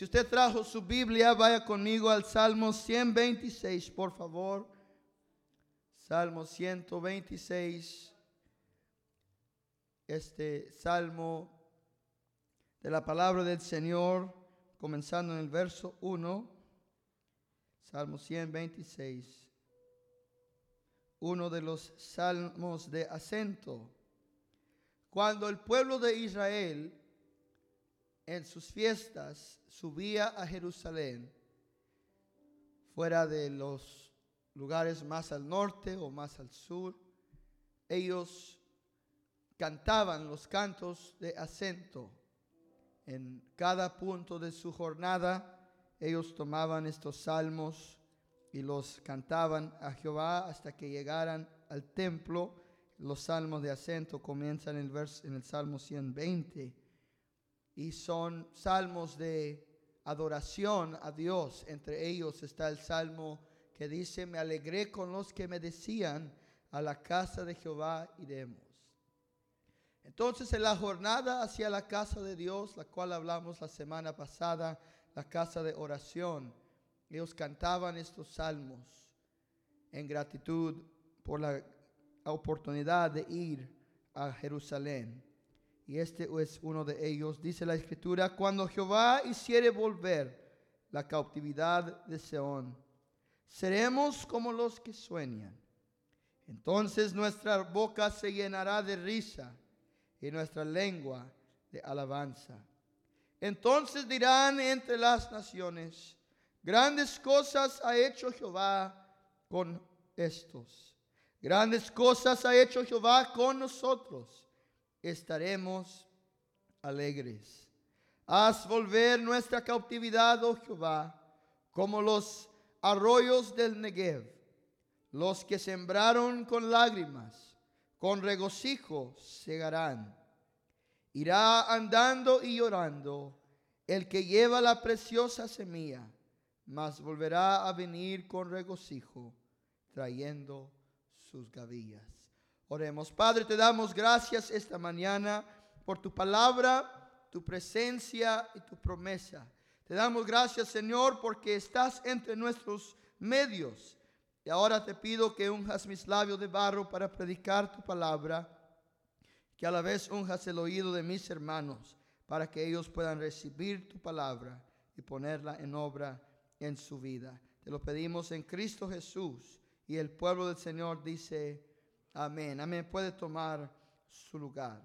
Si usted trajo su Biblia, vaya conmigo al Salmo 126, por favor. Salmo 126. Este salmo de la palabra del Señor, comenzando en el verso 1. Salmo 126. Uno de los salmos de acento. Cuando el pueblo de Israel en sus fiestas subía a Jerusalén, fuera de los lugares más al norte o más al sur, ellos cantaban los cantos de acento. En cada punto de su jornada, ellos tomaban estos salmos y los cantaban a Jehová hasta que llegaran al templo. Los salmos de acento comienzan en el, en el Salmo 120 y son salmos de adoración a Dios. Entre ellos está el salmo que dice, me alegré con los que me decían, a la casa de Jehová iremos. Entonces en la jornada hacia la casa de Dios, la cual hablamos la semana pasada, la casa de oración, ellos cantaban estos salmos en gratitud por la oportunidad de ir a Jerusalén y este es uno de ellos. Dice la escritura, cuando Jehová hiciere volver la cautividad de Seón, seremos como los que sueñan. Entonces nuestra boca se llenará de risa y nuestra lengua de alabanza. Entonces dirán entre las naciones, grandes cosas ha hecho Jehová con estos. Grandes cosas ha hecho Jehová con nosotros estaremos alegres. Haz volver nuestra cautividad, oh Jehová, como los arroyos del Negev. Los que sembraron con lágrimas, con regocijo segarán. Irá andando y llorando el que lleva la preciosa semilla, mas volverá a venir con regocijo, trayendo sus gavillas. Oremos. Padre, te damos gracias esta mañana por tu palabra, tu presencia y tu promesa. Te damos gracias, Señor, porque estás entre nuestros medios. Y ahora te pido que unjas mis labios de barro para predicar tu palabra, que a la vez unjas el oído de mis hermanos, para que ellos puedan recibir tu palabra y ponerla en obra en su vida. Te lo pedimos en Cristo Jesús. Y el pueblo del Señor dice, Amén. Amén. Puede tomar su lugar.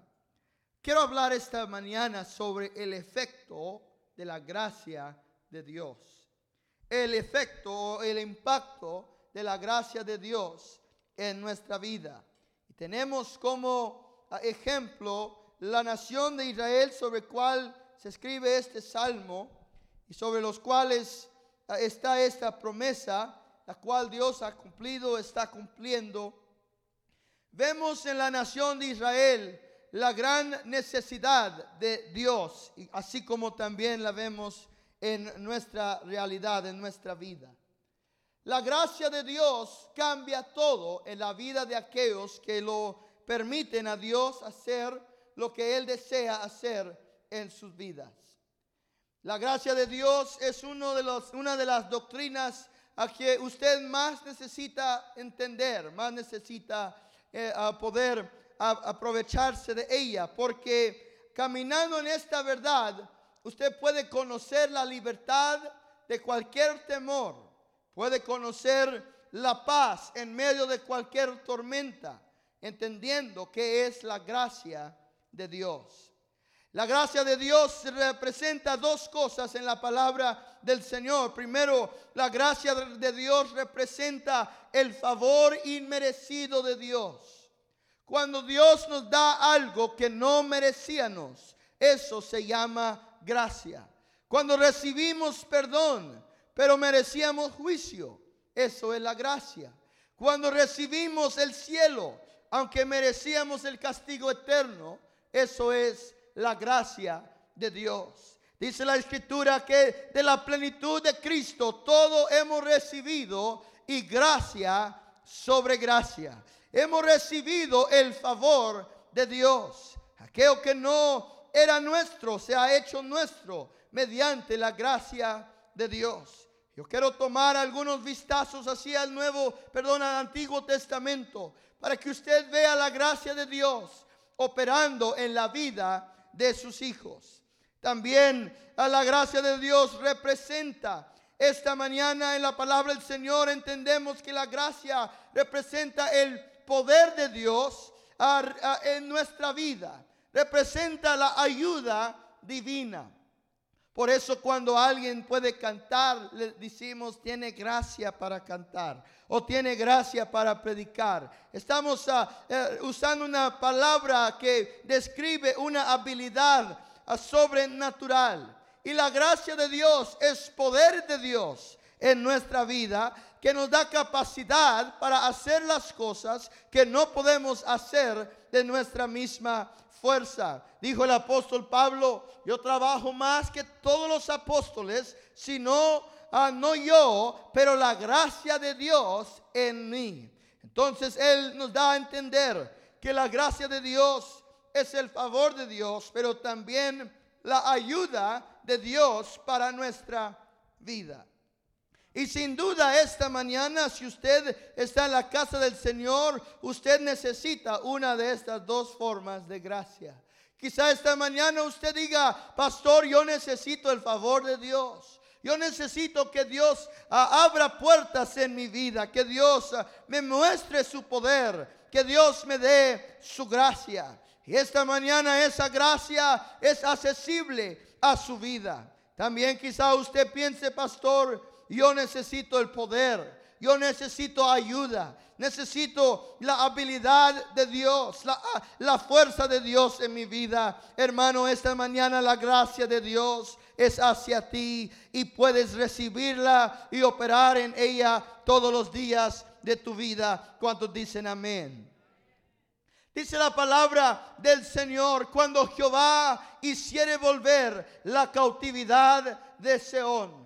Quiero hablar esta mañana sobre el efecto de la gracia de Dios. El efecto, el impacto de la gracia de Dios en nuestra vida. Y tenemos como ah, ejemplo la nación de Israel sobre cual se escribe este salmo y sobre los cuales ah, está esta promesa, la cual Dios ha cumplido, está cumpliendo Vemos en la nación de Israel la gran necesidad de Dios, así como también la vemos en nuestra realidad, en nuestra vida. La gracia de Dios cambia todo en la vida de aquellos que lo permiten a Dios hacer lo que Él desea hacer en sus vidas. La gracia de Dios es uno de los, una de las doctrinas a que usted más necesita entender, más necesita eh, a poder aprovecharse de ella, porque caminando en esta verdad, usted puede conocer la libertad de cualquier temor, puede conocer la paz en medio de cualquier tormenta, entendiendo que es la gracia de Dios. La gracia de Dios representa dos cosas en la palabra del Señor. Primero, la gracia de Dios representa el favor inmerecido de Dios. Cuando Dios nos da algo que no merecíamos, eso se llama gracia. Cuando recibimos perdón, pero merecíamos juicio, eso es la gracia. Cuando recibimos el cielo, aunque merecíamos el castigo eterno, eso es la gracia de Dios. Dice la escritura que de la plenitud de Cristo todo hemos recibido y gracia sobre gracia. Hemos recibido el favor de Dios. Aquello que no era nuestro se ha hecho nuestro mediante la gracia de Dios. Yo quiero tomar algunos vistazos hacia el Nuevo, perdón, al Antiguo Testamento, para que usted vea la gracia de Dios operando en la vida de sus hijos. También a la gracia de Dios representa esta mañana en la palabra del Señor entendemos que la gracia representa el poder de Dios en nuestra vida. Representa la ayuda divina. Por eso cuando alguien puede cantar, le decimos, tiene gracia para cantar o tiene gracia para predicar. Estamos ah, eh, usando una palabra que describe una habilidad ah, sobrenatural. Y la gracia de Dios es poder de Dios en nuestra vida que nos da capacidad para hacer las cosas que no podemos hacer de nuestra misma fuerza. Dijo el apóstol Pablo, yo trabajo más que todos los apóstoles, sino uh, no yo, pero la gracia de Dios en mí. Entonces Él nos da a entender que la gracia de Dios es el favor de Dios, pero también la ayuda de Dios para nuestra vida. Y sin duda esta mañana, si usted está en la casa del Señor, usted necesita una de estas dos formas de gracia. Quizá esta mañana usted diga, pastor, yo necesito el favor de Dios. Yo necesito que Dios ah, abra puertas en mi vida, que Dios ah, me muestre su poder, que Dios me dé su gracia. Y esta mañana esa gracia es accesible a su vida. También quizá usted piense, pastor, yo necesito el poder, yo necesito ayuda, necesito la habilidad de Dios, la, la, fuerza de Dios en mi vida. Hermano, esta mañana la gracia de Dios es hacia ti y puedes recibirla y operar en ella todos los días de tu vida. ¿Cuántos dicen amén? Dice la palabra del Señor, cuando Jehová hiciere volver la cautividad de Seón.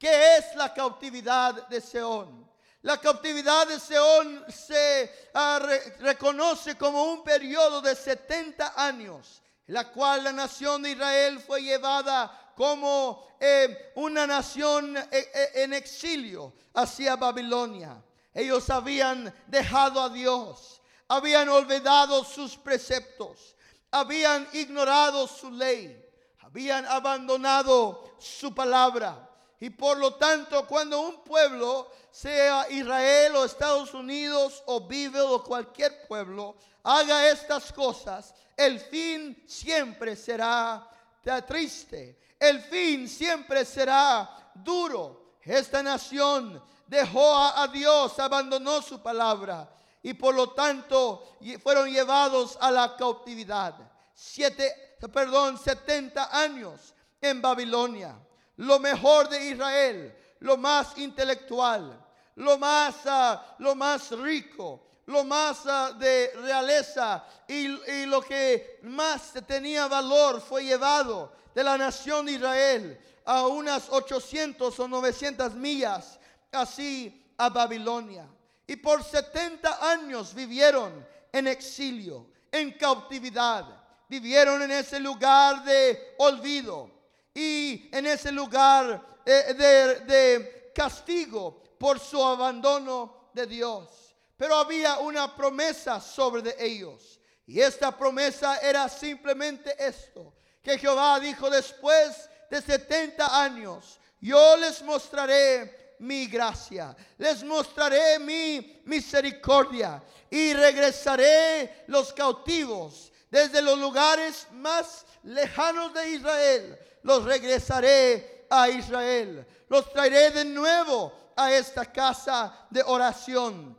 ¿Qué es la cautividad de Seón? La cautividad de Seón se ah, reconoce como un periodo de 70 años, en la cual la nación de Israel fue llevada como eh, una nación eh, eh, en exilio hacia Babilonia. Ellos habían dejado a Dios habían olvidado sus preceptos, habían ignorado su ley, habían abandonado su palabra. Y por lo tanto, cuando un pueblo, sea Israel o Estados Unidos o vive o cualquier pueblo, haga estas cosas, el fin siempre será triste. El fin siempre será duro. Esta nación dejó a Dios, abandonó su palabra y por lo tanto fueron llevados a la cautividad. Siete, perdón, 70 años en Babilonia. Lo mejor de Israel, lo más intelectual, lo más, ah, lo más rico, lo más ah, de realeza y, y, lo que más tenía valor fue llevado de la nación de Israel a unas 800 o 900 millas así a Babilonia. Y por 70 años vivieron en exilio, en cautividad. Vivieron en ese lugar de olvido y en ese lugar eh, de, castigo por su abandono de Dios. Pero había una promesa sobre ellos. Y esta promesa era simplemente esto, que Jehová dijo después de 70 años, yo les mostraré mi gracia, les mostraré mi misericordia y regresaré los cautivos desde los lugares más lejanos de Israel. Los regresaré a Israel. Los traeré de nuevo a esta casa de oración,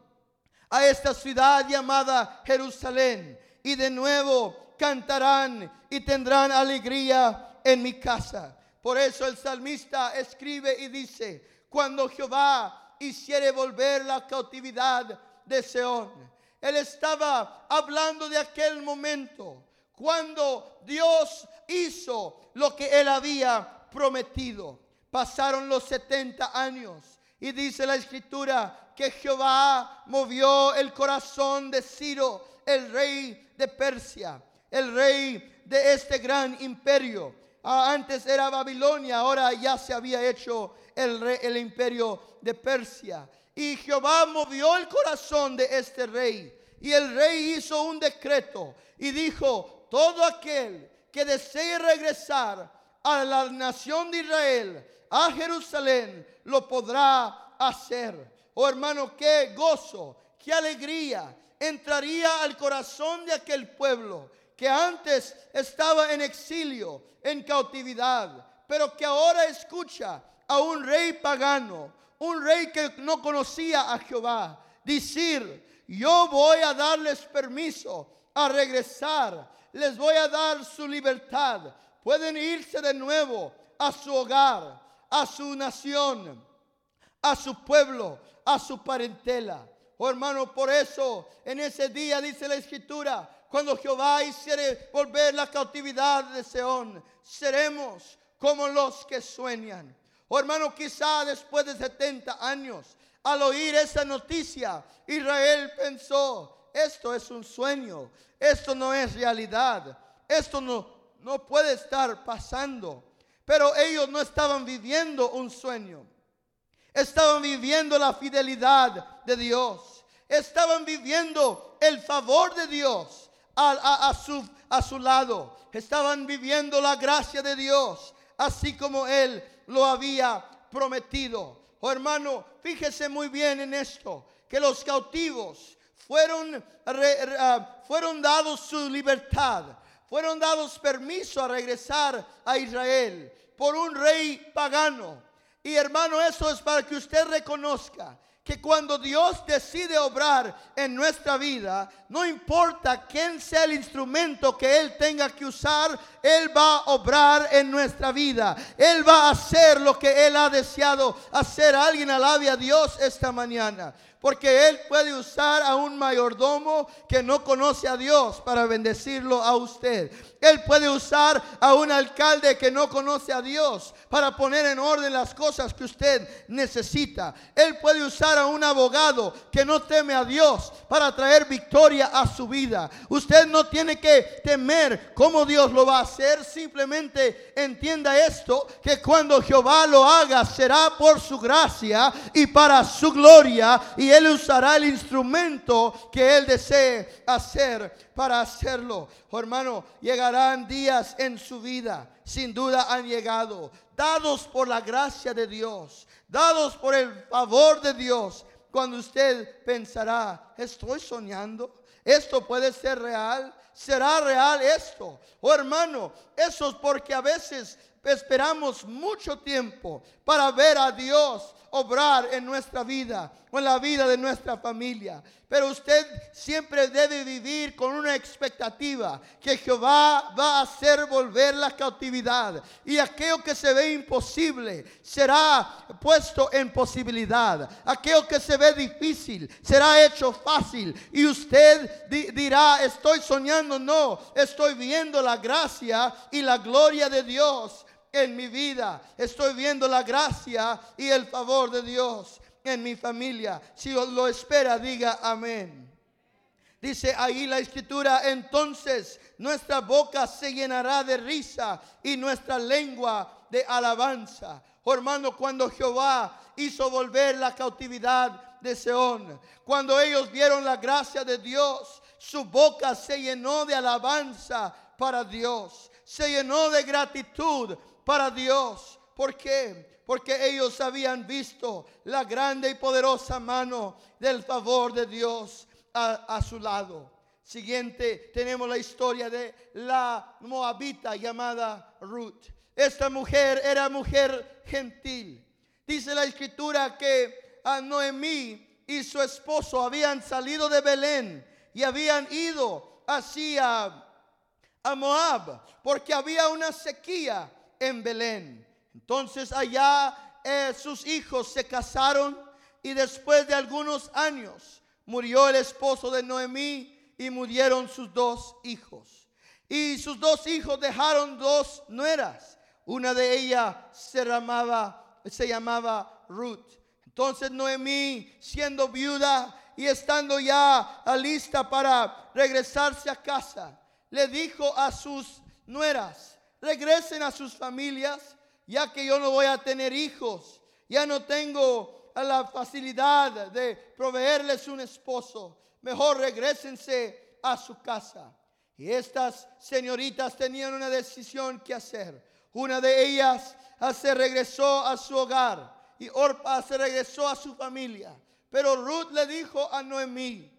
a esta ciudad llamada Jerusalén. Y de nuevo cantarán y tendrán alegría en mi casa. Por eso el salmista escribe y dice, cuando Jehová hiciere volver la cautividad de Seón. Él estaba hablando de aquel momento cuando Dios hizo lo que él había prometido. Pasaron los 70 años y dice la escritura que Jehová movió el corazón de Ciro, el rey de Persia, el rey de este gran imperio. Ah, antes era Babilonia, ahora ya se había hecho el, el imperio de Persia. Y Jehová movió el corazón de este rey. Y el rey hizo un decreto y dijo, todo aquel que desee regresar a la nación de Israel, a Jerusalén, lo podrá hacer. Oh hermano, qué gozo, qué alegría entraría al corazón de aquel pueblo que antes estaba en exilio, en cautividad, pero que ahora escucha a un rey pagano, un rey que no conocía a Jehová, decir, yo voy a darles permiso a regresar, les voy a dar su libertad, pueden irse de nuevo a su hogar, a su nación, a su pueblo, a su parentela. Oh hermano, por eso en ese día dice la escritura, cuando Jehová hiciere volver la cautividad de Seón, seremos como los que sueñan. Oh hermano, quizá después de 70 años, al oír esa noticia, Israel pensó, esto es un sueño, esto no es realidad, esto no, no puede estar pasando. Pero ellos no estaban viviendo un sueño. Estaban viviendo la fidelidad de Dios. Estaban viviendo el favor de Dios a, su, a su lado. Estaban viviendo la gracia de Dios, así como Él lo había prometido. Oh hermano, fíjese muy bien en esto, que los cautivos fueron, ah, fueron dados su libertad, fueron dados permiso a regresar a Israel por un rey pagano. Y hermano, eso es para que usted reconozca que cuando Dios decide obrar en nuestra vida, no importa quién sea el instrumento que Él tenga que usar, Él va a obrar en nuestra vida. Él va a hacer lo que Él ha deseado hacer. Alguien alabe a Dios esta mañana. Porque Él puede usar a un mayordomo que no conoce a Dios para bendecirlo a usted. Él puede usar a un alcalde que no conoce a Dios para poner en orden las cosas que usted necesita. Él puede usar a un abogado que no teme a Dios para traer victoria a su vida. Usted no tiene que temer cómo Dios lo va a hacer. Simplemente entienda esto, que cuando Jehová lo haga será por su gracia y para su gloria. Y Él usará el instrumento que Él desee hacer para hacerlo. Oh, hermano, llegarán días en su vida, sin duda han llegado, dados por la gracia de Dios, dados por el favor de Dios, cuando usted pensará, estoy soñando, esto puede ser real, será real esto. Oh hermano, eso es porque a veces esperamos mucho tiempo para ver a Dios obrar en nuestra vida o en la vida de nuestra familia. Pero usted siempre debe vivir con una expectativa que Jehová va a hacer volver la cautividad. Y aquello que se ve imposible será puesto en posibilidad. Aquello que se ve difícil será hecho fácil. Y usted dirá, estoy soñando. No, estoy viendo la gracia y la gloria de Dios en mi vida. Estoy viendo la gracia y el favor de Dios en mi familia. Si lo espera, diga amén. Dice ahí la escritura, entonces nuestra boca se llenará de risa y nuestra lengua de alabanza. Oh, hermano, cuando Jehová hizo volver la cautividad de Seón, cuando ellos vieron la gracia de Dios, su boca se llenó de alabanza para Dios, se llenó de gratitud para Dios. ¿Por qué? porque ellos habían visto la grande y poderosa mano del favor de Dios a, su lado. Siguiente, tenemos la historia de la moabita llamada Ruth. Esta mujer era mujer gentil. Dice la escritura que a Noemí y su esposo habían salido de Belén y habían ido hacia a Moab porque había una sequía en Belén. Entonces allá eh, sus hijos se casaron y después de algunos años murió el esposo de Noemí y murieron sus dos hijos. Y sus dos hijos dejaron dos nueras. Una de ellas se llamaba, se llamaba Ruth. Entonces Noemí, siendo viuda y estando ya lista para regresarse a casa, le dijo a sus nueras, regresen a sus familias, ya que yo no voy a tener hijos, ya no tengo la facilidad de proveerles un esposo. Mejor regresense a su casa. Y estas señoritas tenían una decisión que hacer. Una de ellas ah, se regresó a su hogar y Orpa se regresó a su familia. Pero Ruth le dijo a Noemí,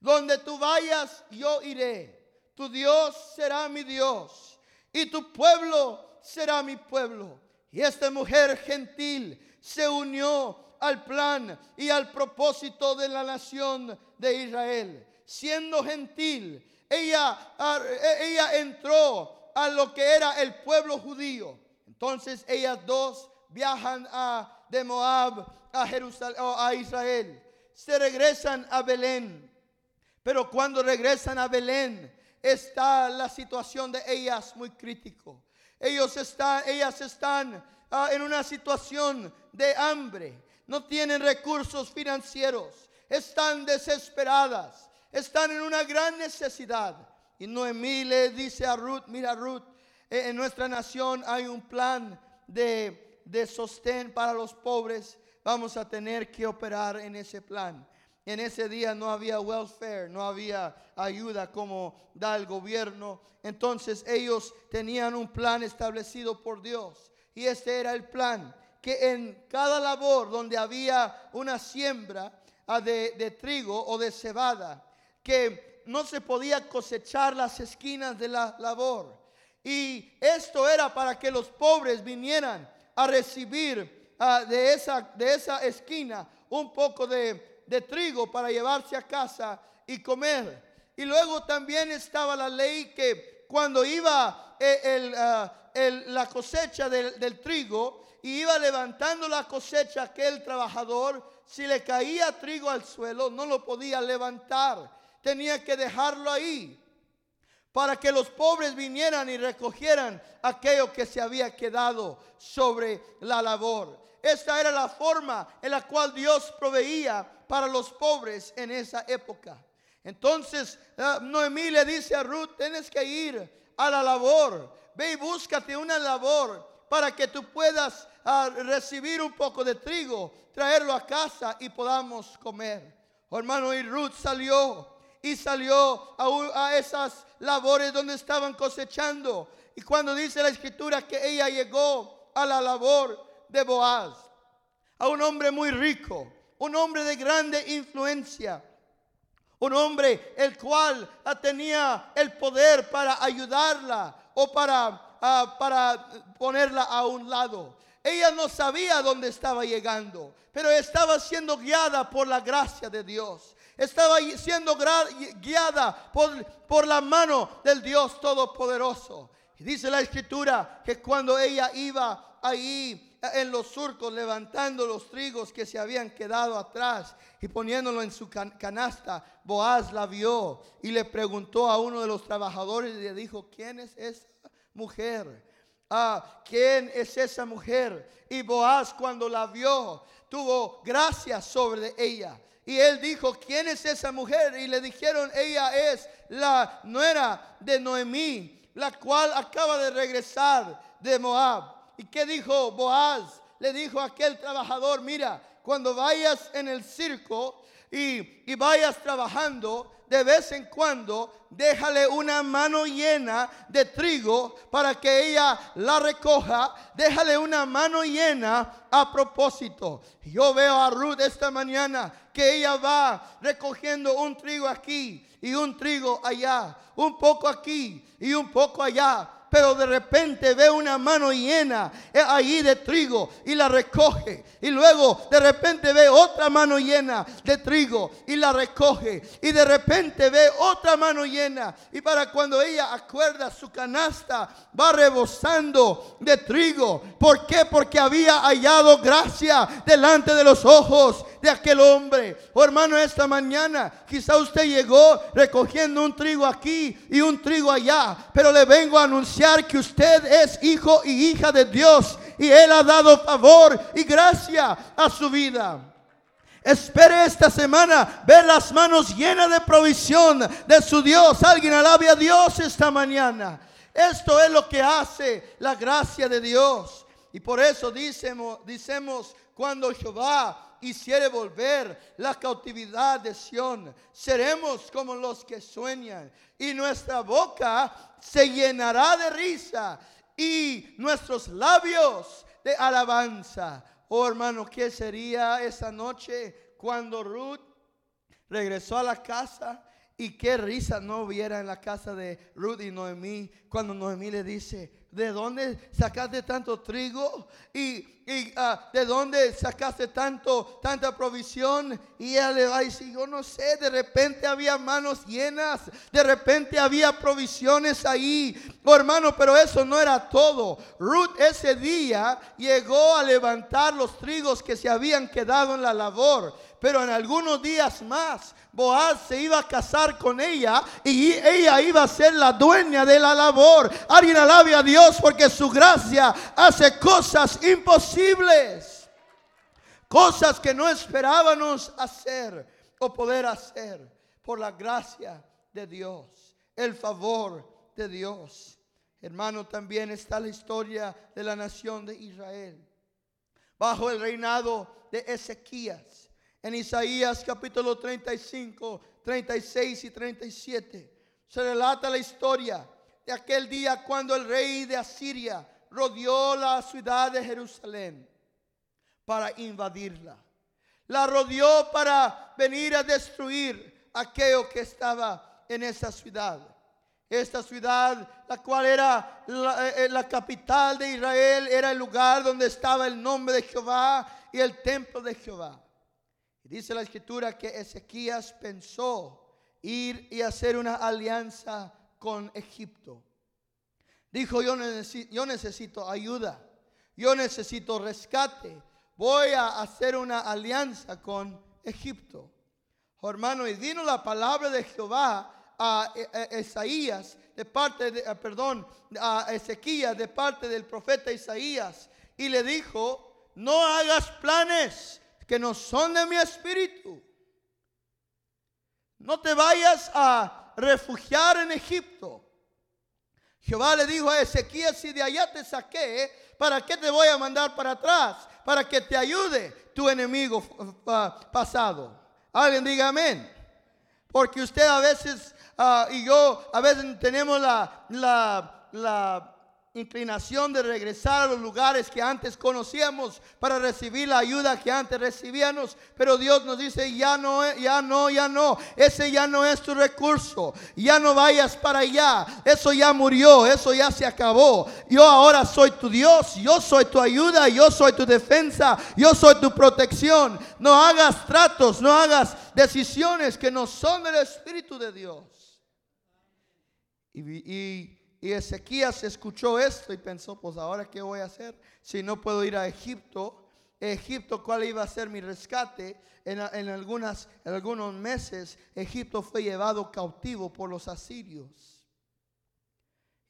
donde tú vayas, yo iré. Tu Dios será mi Dios y tu pueblo será mi pueblo. Y esta mujer gentil se unió al plan y al propósito de la nación de Israel. Siendo gentil, ella, ah, ella entró a lo que era el pueblo judío. Entonces ellas dos viajan a, de Moab a, Jerusalén, a Israel. Se regresan a Belén. Pero cuando regresan a Belén, está la situación de ellas muy crítico. Ellos están, ellas están ah, en una situación de hambre. No tienen recursos financieros. Están desesperadas. Están en una gran necesidad. Y Noemí le dice a Ruth, mira Ruth, eh, en nuestra nación hay un plan de, de sostén para los pobres. Vamos a tener que operar en ese plan. En ese día no había welfare, no había ayuda como da el gobierno. Entonces ellos tenían un plan establecido por Dios. Y este era el plan, que en cada labor donde había una siembra ah, de, trigo o de cebada, que no se podía cosechar las esquinas de la labor. Y esto era para que los pobres vinieran a recibir ah, de, esa, de esa esquina un poco de, de trigo para llevarse a casa y comer. Y luego también estaba la ley que cuando iba eh, ah, la cosecha del, trigo y iba levantando la cosecha aquel trabajador, si le caía trigo al suelo, no lo podía levantar. Tenía que dejarlo ahí para que los pobres vinieran y recogieran aquello que se había quedado sobre la labor. Esta era la forma en la cual Dios proveía para los pobres en esa época. Entonces ah, Noemí le dice a Ruth, tienes que ir a la labor, ve y búscate una labor para que tú puedas ah, recibir un poco de trigo, traerlo a casa y podamos comer. Oh, hermano, y Ruth salió y salió a, a esas labores donde estaban cosechando. Y cuando dice la escritura que ella llegó a la labor de Boaz, a un hombre muy rico, un hombre de grande influencia, un hombre el cual tenía el poder para ayudarla o para, ah, para ponerla a un lado. Ella no sabía dónde estaba llegando, pero estaba siendo guiada por la gracia de Dios. Estaba siendo guiada por, por la mano del Dios Todopoderoso. Dice la escritura que cuando ella iba ahí en los surcos levantando los trigos que se habían quedado atrás y poniéndolo en su canasta. Boaz la vio y le preguntó a uno de los trabajadores y le dijo, ¿quién es esa mujer? Ah, ¿quién es esa mujer? Y Boaz cuando la vio tuvo gracia sobre ella. Y él dijo, ¿quién es esa mujer? Y le dijeron, ella es la nuera de Noemí, la cual acaba de regresar de Moab. ¿Y qué dijo Boaz? Le dijo a aquel trabajador, mira, cuando vayas en el circo y, y vayas trabajando, de vez en cuando déjale una mano llena de trigo para que ella la recoja. Déjale una mano llena a propósito. Yo veo a Ruth esta mañana que ella va recogiendo un trigo aquí y un trigo allá, un poco aquí y un poco allá pero de repente ve una mano llena eh, ahí de trigo y la recoge. Y luego de repente ve otra mano llena de trigo y la recoge. Y de repente ve otra mano llena. Y para cuando ella acuerda su canasta, va rebosando de trigo. ¿Por qué? Porque había hallado gracia delante de los ojos de aquel hombre. Oh, hermano, esta mañana quizá usted llegó recogiendo un trigo aquí y un trigo allá, pero le vengo a anunciar que usted es hijo y hija de Dios y Él ha dado favor y gracia a su vida. Espere esta semana ver las manos llenas de provisión de su Dios. Alguien alabe a Dios esta mañana. Esto es lo que hace la gracia de Dios. Y por eso decimos, decimos cuando Jehová hiciere volver la cautividad de Sión, seremos como los que sueñan y nuestra boca se llenará de risa y nuestros labios de alabanza. Oh hermano, ¿qué sería esa noche cuando Ruth regresó a la casa? Y qué risa no hubiera en la casa de Ruth y Noemí cuando Noemí le dice, ¿De dónde sacaste tanto trigo? ¿Y, ah, de dónde sacaste tanto, tanta provisión? Y ella le va yo no sé, de repente había manos llenas, de repente había provisiones ahí. Oh, hermano, pero eso no era todo. Ruth ese día llegó a levantar los trigos que se habían quedado en la labor. Pero en algunos días más Boaz se iba a casar con ella y ella iba a ser la dueña de la labor. Alguien alabe a Dios porque su gracia hace cosas imposibles. Cosas que no esperábamos hacer o poder hacer por la gracia de Dios, el favor de Dios. Hermano, también está la historia de la nación de Israel. Bajo el reinado de Ezequías en Isaías capítulo 35, 36 y 37 se relata la historia de aquel día cuando el rey de Asiria rodeó la ciudad de Jerusalén para invadirla. La rodeó para venir a destruir aquello que estaba en esa ciudad. Esta ciudad, la cual era la, eh, la, capital de Israel, era el lugar donde estaba el nombre de Jehová y el templo de Jehová dice la escritura que Ezequías pensó ir y hacer una alianza con Egipto. Dijo, yo necesito, yo necesito ayuda, yo necesito rescate, voy a hacer una alianza con Egipto. Oh, hermano, y vino la palabra de Jehová a Isaías de parte de, perdón, a Ezequías de parte del profeta Isaías y le dijo, no hagas planes que no son de mi espíritu. No te vayas a refugiar en Egipto. Jehová le dijo a Ezequiel, si de allá te saqué, ¿para qué te voy a mandar para atrás? Para que te ayude tu enemigo pasado. Alguien diga amén. Porque usted a veces ah, y yo a veces tenemos la, la, la inclinación de regresar a los lugares que antes conocíamos para recibir la ayuda que antes recibíamos, pero Dios nos dice, ya no, ya no, ya no, ese ya no es tu recurso, ya no vayas para allá, eso ya murió, eso ya se acabó, yo ahora soy tu Dios, yo soy tu ayuda, yo soy tu defensa, yo soy tu protección, no hagas tratos, no hagas decisiones que no son del Espíritu de Dios. y y Ezequías escuchó esto y pensó, pues ahora qué voy a hacer si no puedo ir a Egipto. Egipto, ¿cuál iba a ser mi rescate? En, algunas, en algunos meses Egipto fue llevado cautivo por los asirios.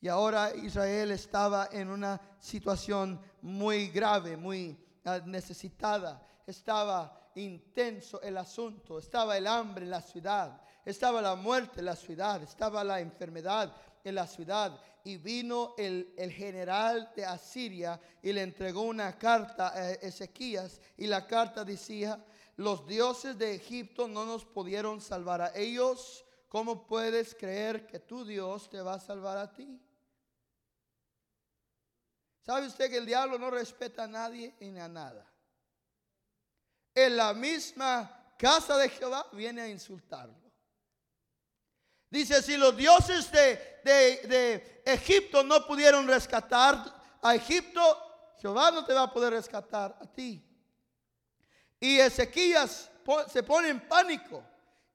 Y ahora Israel estaba en una situación muy grave, muy ah, necesitada. Estaba intenso el asunto, estaba el hambre en la ciudad, estaba la muerte en la ciudad, estaba la enfermedad, en la ciudad y vino el, general de Asiria y le entregó una carta a Ezequías y la carta decía, los dioses de Egipto no nos pudieron salvar a ellos, ¿cómo puedes creer que tu Dios te va a salvar a ti? ¿Sabe usted que el diablo no respeta a nadie ni a nada? En la misma casa de Jehová viene a insultarlo. Dice, si los dioses de, Egipto no pudieron rescatar a Egipto, Jehová no te va a poder rescatar a ti. Y Ezequías se pone en pánico.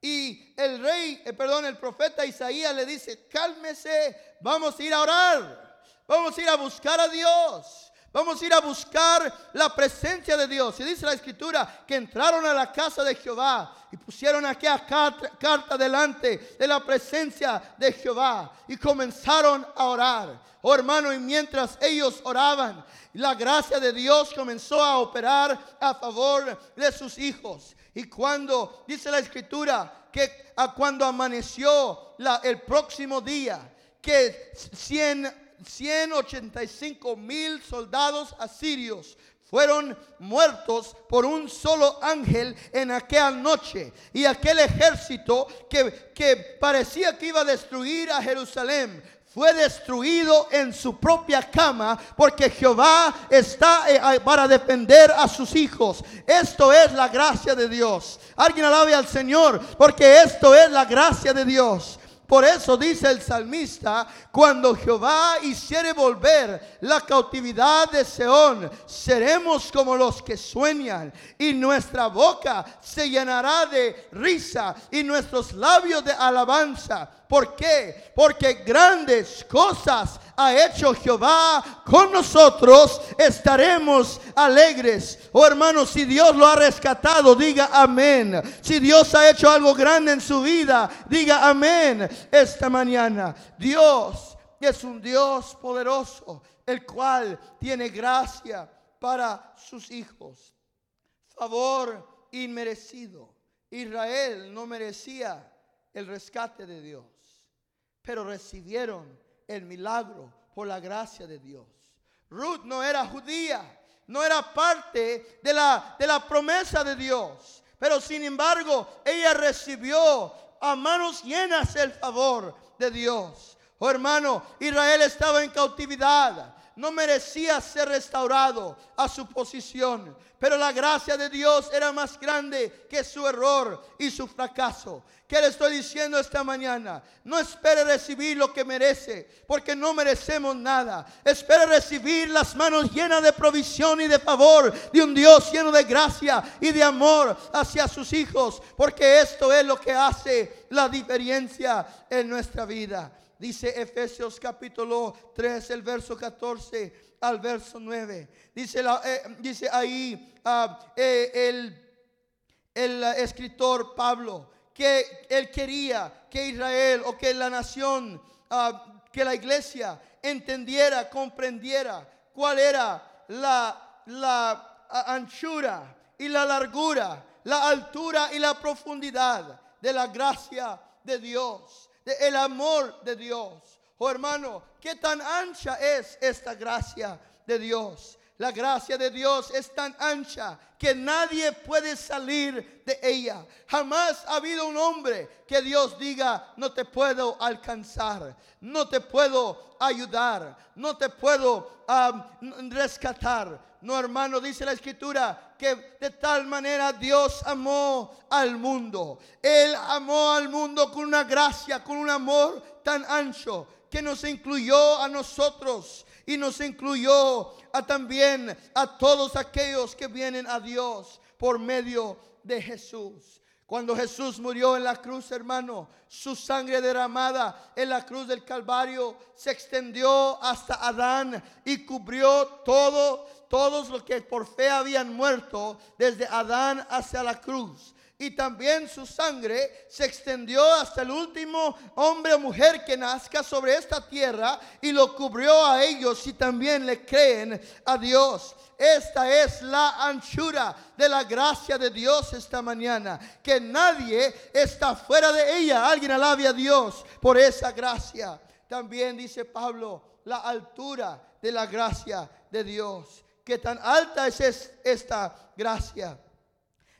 Y el rey, eh, perdón, el profeta Isaías le dice, cálmese, vamos a ir a orar, vamos a ir a buscar a Dios. Vamos a ir a buscar la presencia de Dios. Y dice la escritura que entraron a la casa de Jehová y pusieron aquella carta, delante de la presencia de Jehová y comenzaron a orar. Oh hermano, y mientras ellos oraban, la gracia de Dios comenzó a operar a favor de sus hijos. Y cuando dice la escritura que a cuando amaneció el próximo día, que 100, 185 mil soldados asirios fueron muertos por un solo ángel en aquella noche. Y aquel ejército que, que parecía que iba a destruir a Jerusalén fue destruido en su propia cama porque Jehová está eh, para defender a sus hijos. Esto es la gracia de Dios. Alguien alabe al Señor porque esto es la gracia de Dios. Por eso dice el salmista, cuando Jehová hiciere volver la cautividad de Seón, seremos como los que sueñan y nuestra boca se llenará de risa y nuestros labios de alabanza. ¿Por qué? Porque grandes cosas ha hecho Jehová con nosotros, estaremos alegres. Oh hermanos, si Dios lo ha rescatado, diga amén. Si Dios ha hecho algo grande en su vida, diga amén. Esta mañana, Dios es un Dios poderoso, el cual tiene gracia para sus hijos. Favor inmerecido. Israel no merecía el rescate de Dios, pero recibieron el milagro por la gracia de Dios. Ruth no era judía, no era parte de la, de la promesa de Dios, pero sin embargo ella recibió a manos llenas el favor de Dios. Oh hermano, Israel estaba en cautividad no merecía ser restaurado a su posición. Pero la gracia de Dios era más grande que su error y su fracaso. ¿Qué le estoy diciendo esta mañana? No espere recibir lo que merece, porque no merecemos nada. Espere recibir las manos llenas de provisión y de favor de un Dios lleno de gracia y de amor hacia sus hijos, porque esto es lo que hace la diferencia en nuestra vida. Dice Efesios capítulo 3, el verso 14 al verso 9. Dice, eh, dice ahí ah, eh, el, el escritor Pablo que él quería que Israel o que la nación, ah, que la iglesia entendiera, comprendiera cuál era la, la anchura y la largura, la altura y la profundidad de la gracia de Dios el amor de Dios. Oh hermano, ¿qué tan ancha es esta gracia de Dios? La gracia de Dios es tan ancha que nadie puede salir de ella. Jamás ha habido un hombre que Dios diga, no te puedo alcanzar, no te puedo ayudar, no te puedo rescatar. No, hermano, dice la escritura que de tal manera Dios amó al mundo. Él amó al mundo con una gracia, con un amor tan ancho que nos incluyó a nosotros y nos incluyó a también a todos aquellos que vienen a Dios por medio de Jesús. Cuando Jesús murió en la cruz, hermano, su sangre derramada en la cruz del Calvario se extendió hasta Adán y cubrió todo, todos los que por fe habían muerto, desde Adán hacia la cruz y también su sangre se extendió hasta el último hombre o mujer que nazca sobre esta tierra y lo cubrió a ellos y también le creen a Dios. Esta es la anchura de la gracia de Dios esta mañana, que nadie está fuera de ella. Alguien alabe a Dios por esa gracia. También dice Pablo, la altura de la gracia de Dios. Que tan alta es esta gracia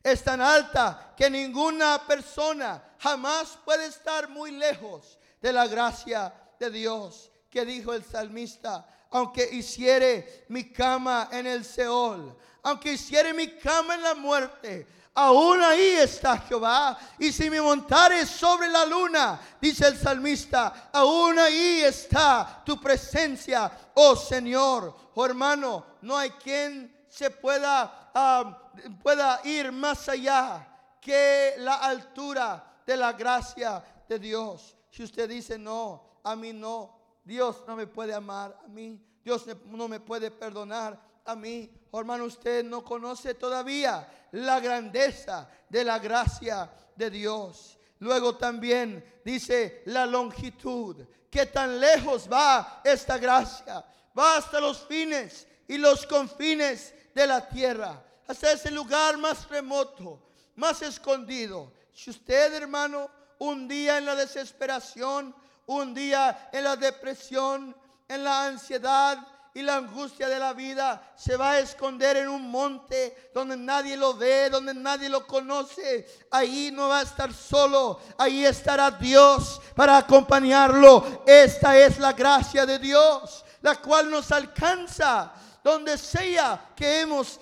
es tan alta que ninguna persona jamás puede estar muy lejos de la gracia de Dios. Que dijo el salmista, aunque hiciere mi cama en el Seol, aunque hiciere mi cama en la muerte, aún ahí está Jehová. Y si me montare sobre la luna, dice el salmista, aún ahí está tu presencia, oh Señor. Oh hermano, no hay quien se pueda, pueda ir más allá que la altura de la gracia de Dios. Si usted dice no, a mí no, Dios no me puede amar, a mí. Dios no me puede perdonar, a mí, hermano, usted no conoce todavía la grandeza de la gracia de Dios. Luego también dice la longitud, que tan lejos va esta gracia, va hasta los fines y los confines de la tierra, hasta ese lugar más remoto, más escondido. Si usted, hermano, un día en la desesperación, un día en la depresión, en la ansiedad, y la angustia de la vida se va a esconder en un monte donde nadie lo ve, donde nadie lo conoce. Ahí no va a estar solo, ahí estará Dios para acompañarlo. Esta es la gracia de Dios, la cual nos alcanza donde sea que hemos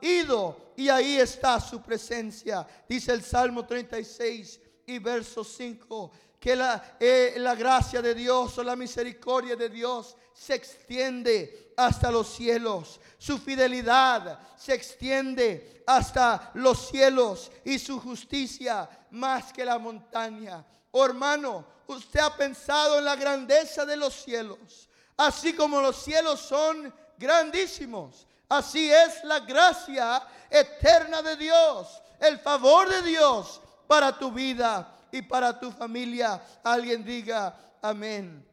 ido. Y ahí está su presencia. Dice el Salmo 36 y verso 5 que la, eh, la gracia de Dios o la misericordia de Dios se extiende hasta los cielos. Su fidelidad se extiende hasta los cielos y su justicia más que la montaña. Oh hermano, usted ha pensado en la grandeza de los cielos. Así como los cielos son grandísimos. Así es la gracia eterna de Dios, el favor de Dios para tu vida y para tu familia. Alguien diga amén.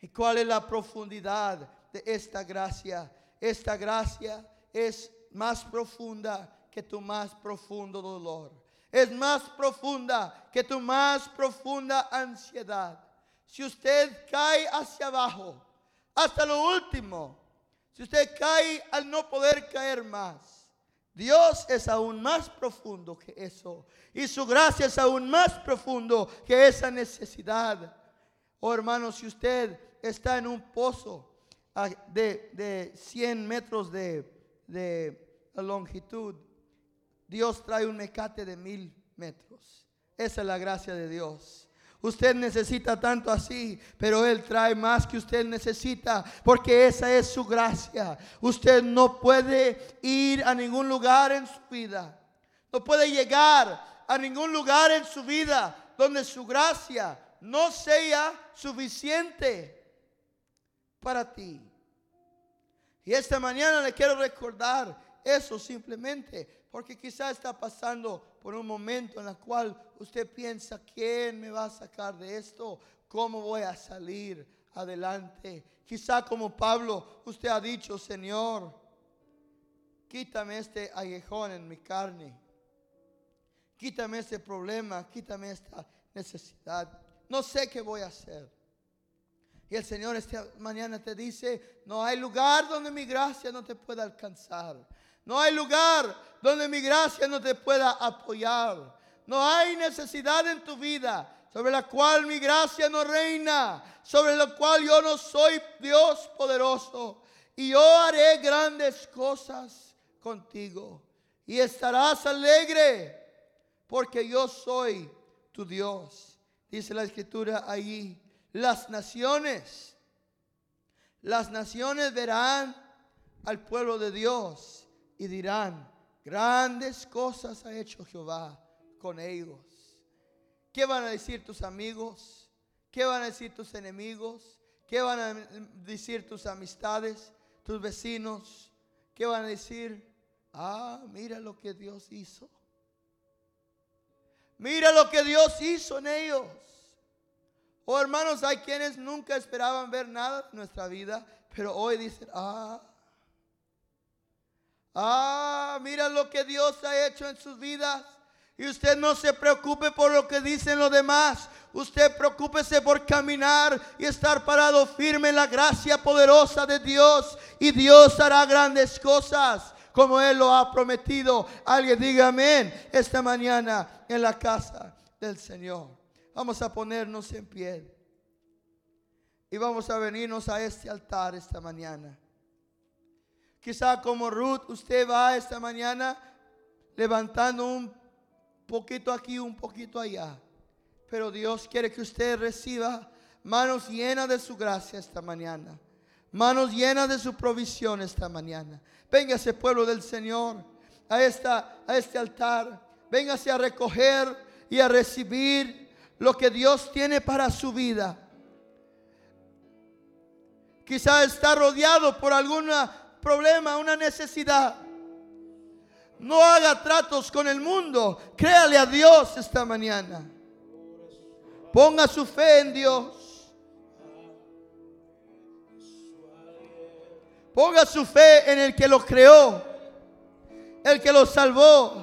¿Y cuál es la profundidad de esta gracia? Esta gracia es más profunda que tu más profundo dolor. Es más profunda que tu más profunda ansiedad. Si usted cae hacia abajo, hasta lo último, si usted cae al no poder caer más, Dios es aún más profundo que eso. Y su gracia es aún más profundo que esa necesidad. Oh hermano, si usted está en un pozo de, de 100 metros de, de longitud, Dios trae un mecate de mil metros. Esa es la gracia de Dios. Usted necesita tanto así, pero Él trae más que usted necesita, porque esa es su gracia. Usted no puede ir a ningún lugar en su vida, no puede llegar a ningún lugar en su vida donde su gracia no sea suficiente para ti. Y esta mañana le quiero recordar eso simplemente, porque quizá está pasando por un momento en el cual usted piensa, ¿quién me va a sacar de esto? ¿Cómo voy a salir adelante? Quizá como Pablo, usted ha dicho, Señor, quítame este aguijón en mi carne. Quítame este problema, quítame esta necesidad. No sé qué voy a hacer. Y el Señor esta mañana te dice, no hay lugar donde mi gracia no te pueda alcanzar. No hay lugar donde mi gracia no te pueda apoyar. No hay necesidad en tu vida sobre la cual mi gracia no reina, sobre la cual yo no soy Dios poderoso. Y yo haré grandes cosas contigo. Y estarás alegre porque yo soy tu Dios. Dice la escritura allí las naciones, las naciones verán al pueblo de Dios y dirán, grandes cosas ha hecho Jehová con ellos. ¿Qué van a decir tus amigos? ¿Qué van a decir tus enemigos? ¿Qué van a decir tus amistades, tus vecinos? ¿Qué van a decir? Ah, mira lo que Dios hizo. Mira lo que Dios hizo en ellos. Oh hermanos, hay quienes nunca esperaban ver nada en nuestra vida, pero hoy dicen, ah, ah, mira lo que Dios ha hecho en sus vidas. Y usted no se preocupe por lo que dicen los demás. Usted preocúpese por caminar y estar parado firme en la gracia poderosa de Dios. Y Dios hará grandes cosas como Él lo ha prometido. Alguien diga amén esta mañana en la casa del Señor. Vamos a ponernos en pie. Y vamos a venirnos a este altar esta mañana. Quizá como Ruth, usted va esta mañana levantando un poquito aquí, un poquito allá. Pero Dios quiere que usted reciba manos llenas de su gracia esta mañana. Manos llenas de su provisión esta mañana. Véngase pueblo del Señor a, esta, a este altar. Véngase a recoger y a recibir lo que Dios tiene para su vida. Quizá está rodeado por algún problema, una necesidad. No haga tratos con el mundo. Créale a Dios esta mañana. Ponga su fe en Dios. Ponga su fe en el que lo creó, el que lo salvó,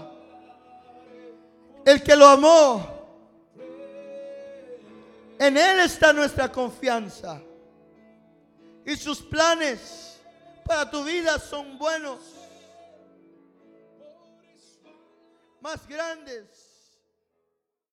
el que lo amó En Él está nuestra confianza. Y sus planes para tu vida son buenos. Más grandes